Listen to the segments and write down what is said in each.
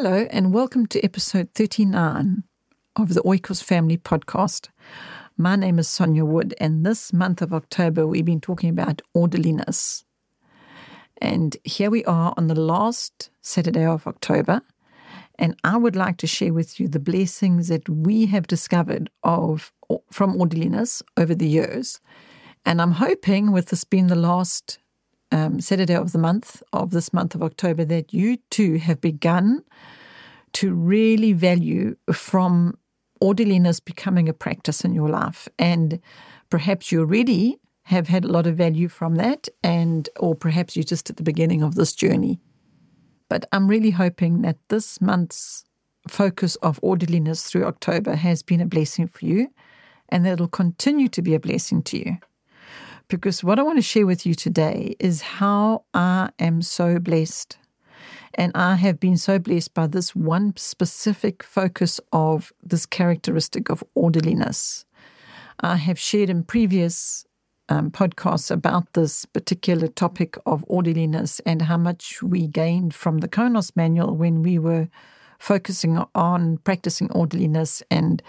Hello, and welcome to episode 39 of the Oikos Family Podcast. My name is Sonja Wood, and this month of October, we've been talking about orderliness. And here we are on the last Saturday of October, and I would like to share with you the blessings that we have discovered of from orderliness over the years. And I'm hoping, with this being the last um, Saturday of the month, of this month of October, that you too have begun to really value from orderliness becoming a practice in your life. And perhaps you already have had a lot of value from that, and or perhaps you're just at the beginning of this journey. But I'm really hoping that this month's focus of orderliness through October has been a blessing for you and that it'll continue to be a blessing to you because what I want to share with you today is how I am so blessed. And I have been so blessed by this one specific focus of this characteristic of orderliness. I have shared in previous um, podcasts about this particular topic of orderliness and how much we gained from the Konos manual when we were focusing on practicing orderliness and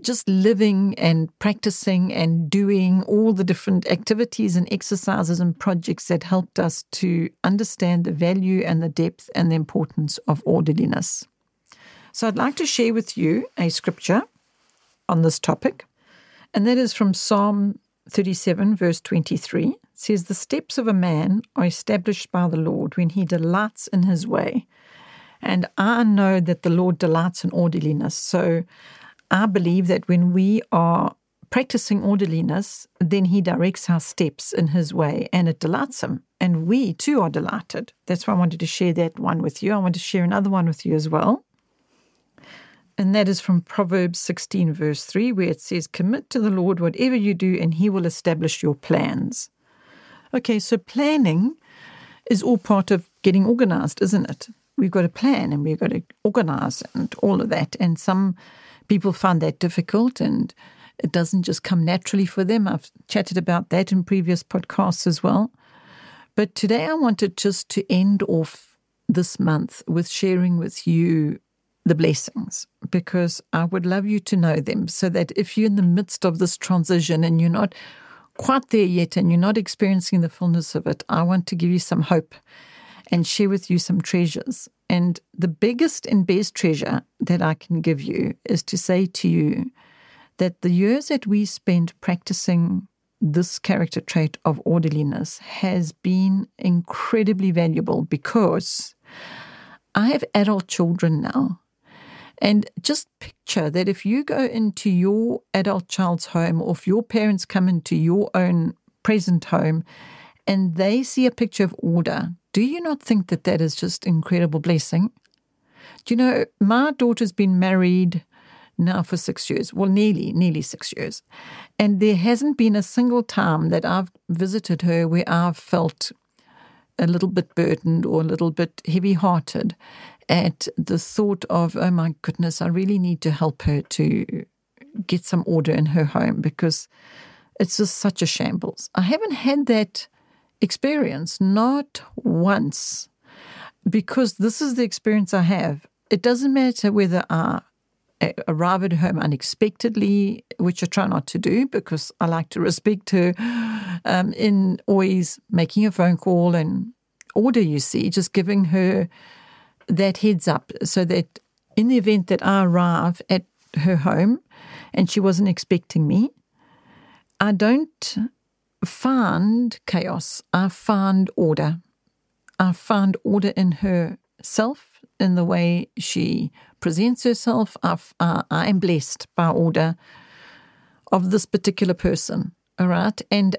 just living and practicing and doing all the different activities and exercises and projects that helped us to understand the value and the depth and the importance of orderliness. So, I'd like to share with you a scripture on this topic, and that is from Psalm 37, verse 23. It says, The steps of a man are established by the Lord when he delights in his way. And I know that the Lord delights in orderliness. So I believe that when we are practicing orderliness, then He directs our steps in His way and it delights Him. And we too are delighted. That's why I wanted to share that one with you. I want to share another one with you as well. And that is from Proverbs 16, verse 3, where it says, Commit to the Lord whatever you do, and He will establish your plans. Okay, so planning is all part of getting organized, isn't it? We've got a plan and we've got to organize and all of that. And some people find that difficult and it doesn't just come naturally for them. I've chatted about that in previous podcasts as well. But today I wanted just to end off this month with sharing with you the blessings because I would love you to know them so that if you're in the midst of this transition and you're not quite there yet and you're not experiencing the fullness of it, I want to give you some hope and share with you some treasures. And the biggest and best treasure that I can give you is to say to you that the years that we spent practicing this character trait of orderliness has been incredibly valuable because I have adult children now. And just picture that if you go into your adult child's home or if your parents come into your own present home and they see a picture of order, do you not think that that is just incredible blessing? Do you know, my daughter's been married now for six years, well, nearly, nearly six years. And there hasn't been a single time that I've visited her where I've felt a little bit burdened or a little bit heavy hearted at the thought of, oh my goodness, I really need to help her to get some order in her home because it's just such a shambles. I haven't had that experience, not once, because this is the experience I have. It doesn't matter whether I arrive at home unexpectedly, which I try not to do because I like to respect her um, in always making a phone call and order, you see, just giving her that heads up so that in the event that I arrive at her home and she wasn't expecting me, I don't find chaos. I find order. I find order in herself, in the way she presents herself. uh, I am blessed by order of this particular person. All right. And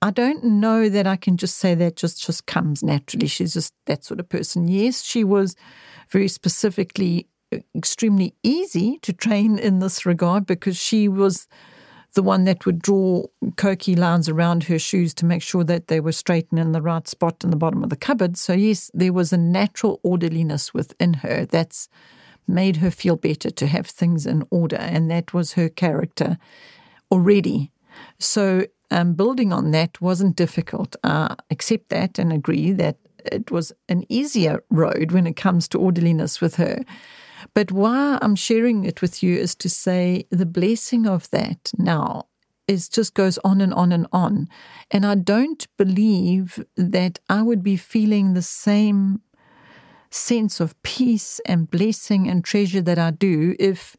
I don't know that I can just say that just, just comes naturally. She's just that sort of person. Yes, she was very specifically extremely easy to train in this regard because she was the one that would draw koki lines around her shoes to make sure that they were straight and in the right spot in the bottom of the cupboard. So, yes, there was a natural orderliness within her that's made her feel better to have things in order. And that was her character already. So, um, building on that wasn't difficult. Uh, accept that and agree that it was an easier road when it comes to orderliness with her. But why I'm sharing it with you is to say the blessing of that now is just goes on and on and on. And I don't believe that I would be feeling the same sense of peace and blessing and treasure that I do if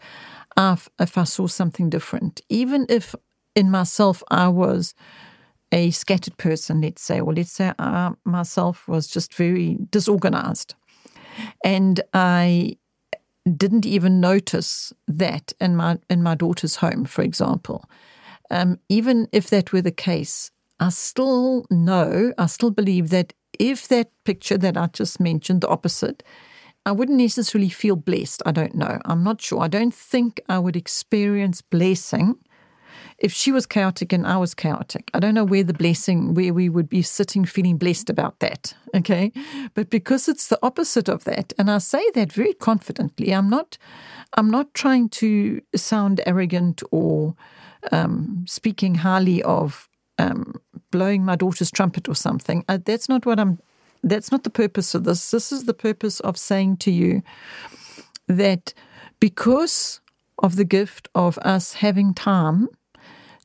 I, if I saw something different. Even if in myself I was a scattered person, let's say, or let's say I myself was just very disorganized. And I didn't even notice that in my in my daughter's home, for example. Um, even if that were the case, I still know, I still believe that if that picture that I just mentioned, the opposite, I wouldn't necessarily feel blessed. I don't know. I'm not sure. I don't think I would experience blessing if she was chaotic and I was chaotic. I don't know where the blessing, where we would be sitting feeling blessed about that. Okay. But because it's the opposite of that, and I say that very confidently, I'm not, I'm not trying to sound arrogant or um, speaking highly of um, blowing my daughter's trumpet or something. Uh, that's not what I'm. That's not the purpose of this. This is the purpose of saying to you that because of the gift of us having time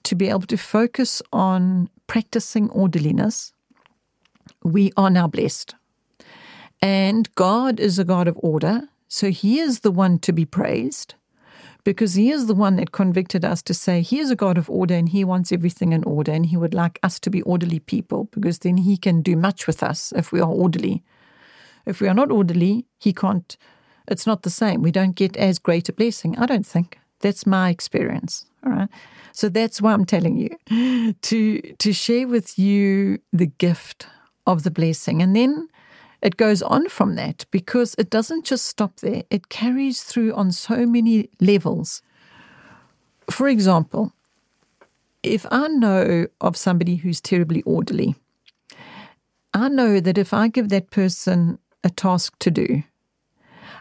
to be able to focus on practicing orderliness, we are now blessed. And God is a God of order, so He is the one to be praised because he is the one that convicted us to say he is a God of order and he wants everything in order and he would like us to be orderly people because then he can do much with us if we are orderly. If we are not orderly, he can't, it's not the same. We don't get as great a blessing, I don't think. That's my experience. All right. So that's why I'm telling you to to share with you the gift of the blessing. And then it goes on from that because it doesn't just stop there, it carries through on so many levels. For example, if I know of somebody who's terribly orderly, I know that if I give that person a task to do,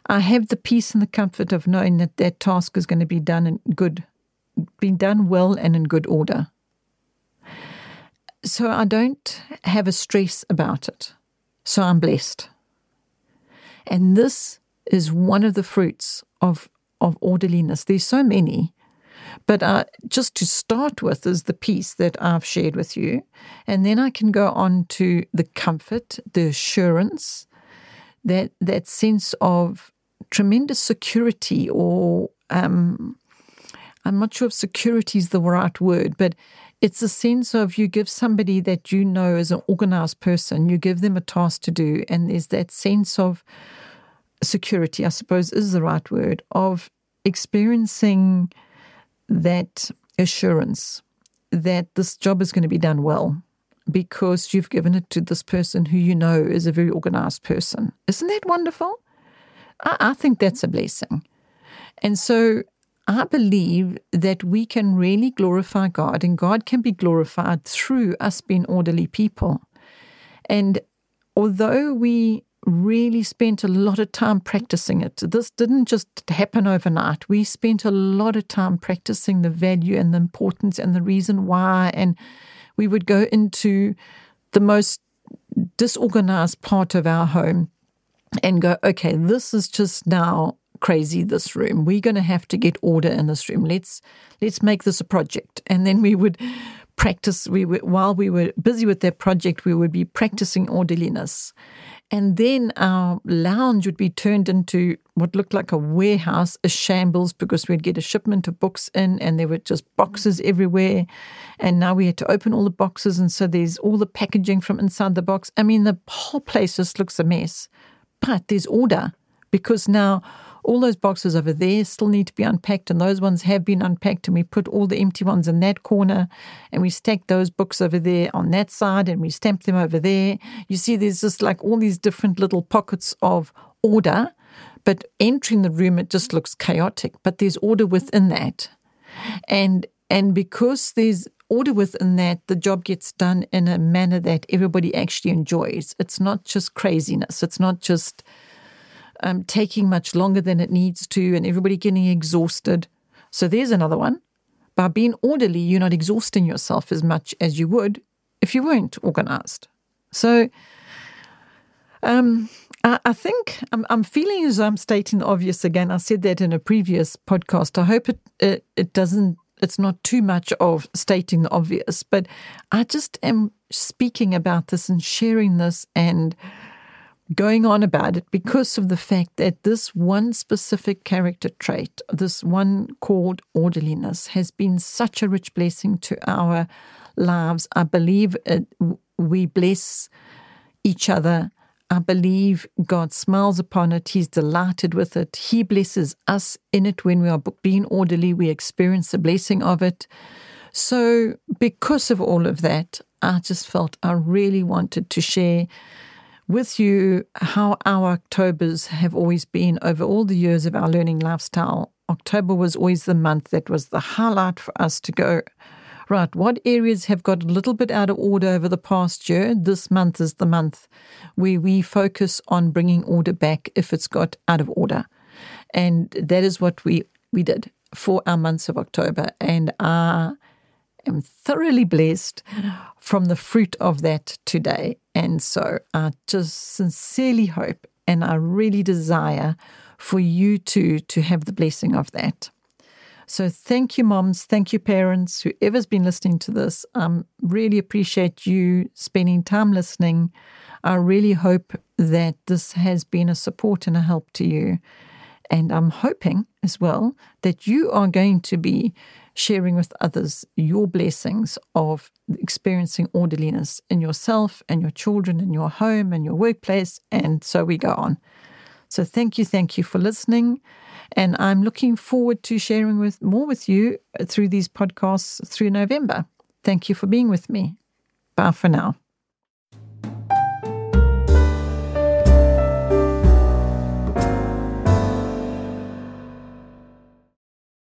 I have the peace and the comfort of knowing that that task is going to be done in good, being done well and in good order. So I don't have a stress about it. So I'm blessed. And this is one of the fruits of, of orderliness. There's so many. But uh, just to start with is the piece that I've shared with you. And then I can go on to the comfort, the assurance, that, that sense of tremendous security, or um, I'm not sure if security is the right word, but it's a sense of you give somebody that you know is an organized person, you give them a task to do, and there's that sense of security, I suppose is the right word, of experiencing that assurance that this job is going to be done well because you've given it to this person who you know is a very organized person. Isn't that wonderful? I, I think that's a blessing. And so I believe that we can really glorify God and God can be glorified through us being orderly people. And although we really spent a lot of time practicing it, this didn't just happen overnight. We spent a lot of time practicing the value and the importance and the reason why. And we would go into the most disorganized part of our home and go, okay, this is just now crazy this room we're going to have to get order in this room let's let's make this a project and then we would practice we were, while we were busy with that project we would be practicing orderliness and then our lounge would be turned into what looked like a warehouse, a shambles, because we'd get a shipment of books in and there were just boxes everywhere. And now we had to open all the boxes. And so there's all the packaging from inside the box. I mean, the whole place just looks a mess. But there's order because now all those boxes over there still need to be unpacked, and those ones have been unpacked, and we put all the empty ones in that corner, and we stack those books over there on that side, and we stamp them over there. You see, there's just like all these different little pockets of order, but entering the room, it just looks chaotic, but there's order within that. And and because there's order within that, the job gets done in a manner that everybody actually enjoys. It's not just craziness. It's not just um, taking much longer than it needs to, and everybody getting exhausted. So there's another one. By being orderly, you're not exhausting yourself as much as you would if you weren't organized. So Um, I, I think I'm, I'm, feeling as I'm stating the obvious again. I said that in a previous podcast. I hope it, it, it doesn't, it's not too much of stating the obvious, but I just am speaking about this and sharing this and going on about it because of the fact that this one specific character trait, this one called orderliness, has been such a rich blessing to our lives. I believe it, we bless each other. I believe God smiles upon it. He's delighted with it. He blesses us in it when we are being orderly. We experience the blessing of it. So, because of all of that, I just felt I really wanted to share with you how our Octobers have always been over all the years of our learning lifestyle. October was always the month that was the highlight for us to go, right, what areas have got a little bit out of order over the past year? This month is the month where we focus on bringing order back if it's got out of order. And that is what we, we did for our months of October. And I am thoroughly blessed from the fruit of that today. And so I just sincerely hope and I really desire for you to to have the blessing of that. So thank you, moms. Thank you, parents. Whoever's been listening to this, I um, really appreciate you spending time listening. I really hope that this has been a support and a help to you. And I'm hoping as well that you are going to be sharing with others your blessings of experiencing orderliness in yourself and your children and your home and your workplace. And so we go on. So thank you, thank you for listening. And I'm looking forward to sharing with more with you uh, through these podcasts through November. Thank you for being with me. Bye for now.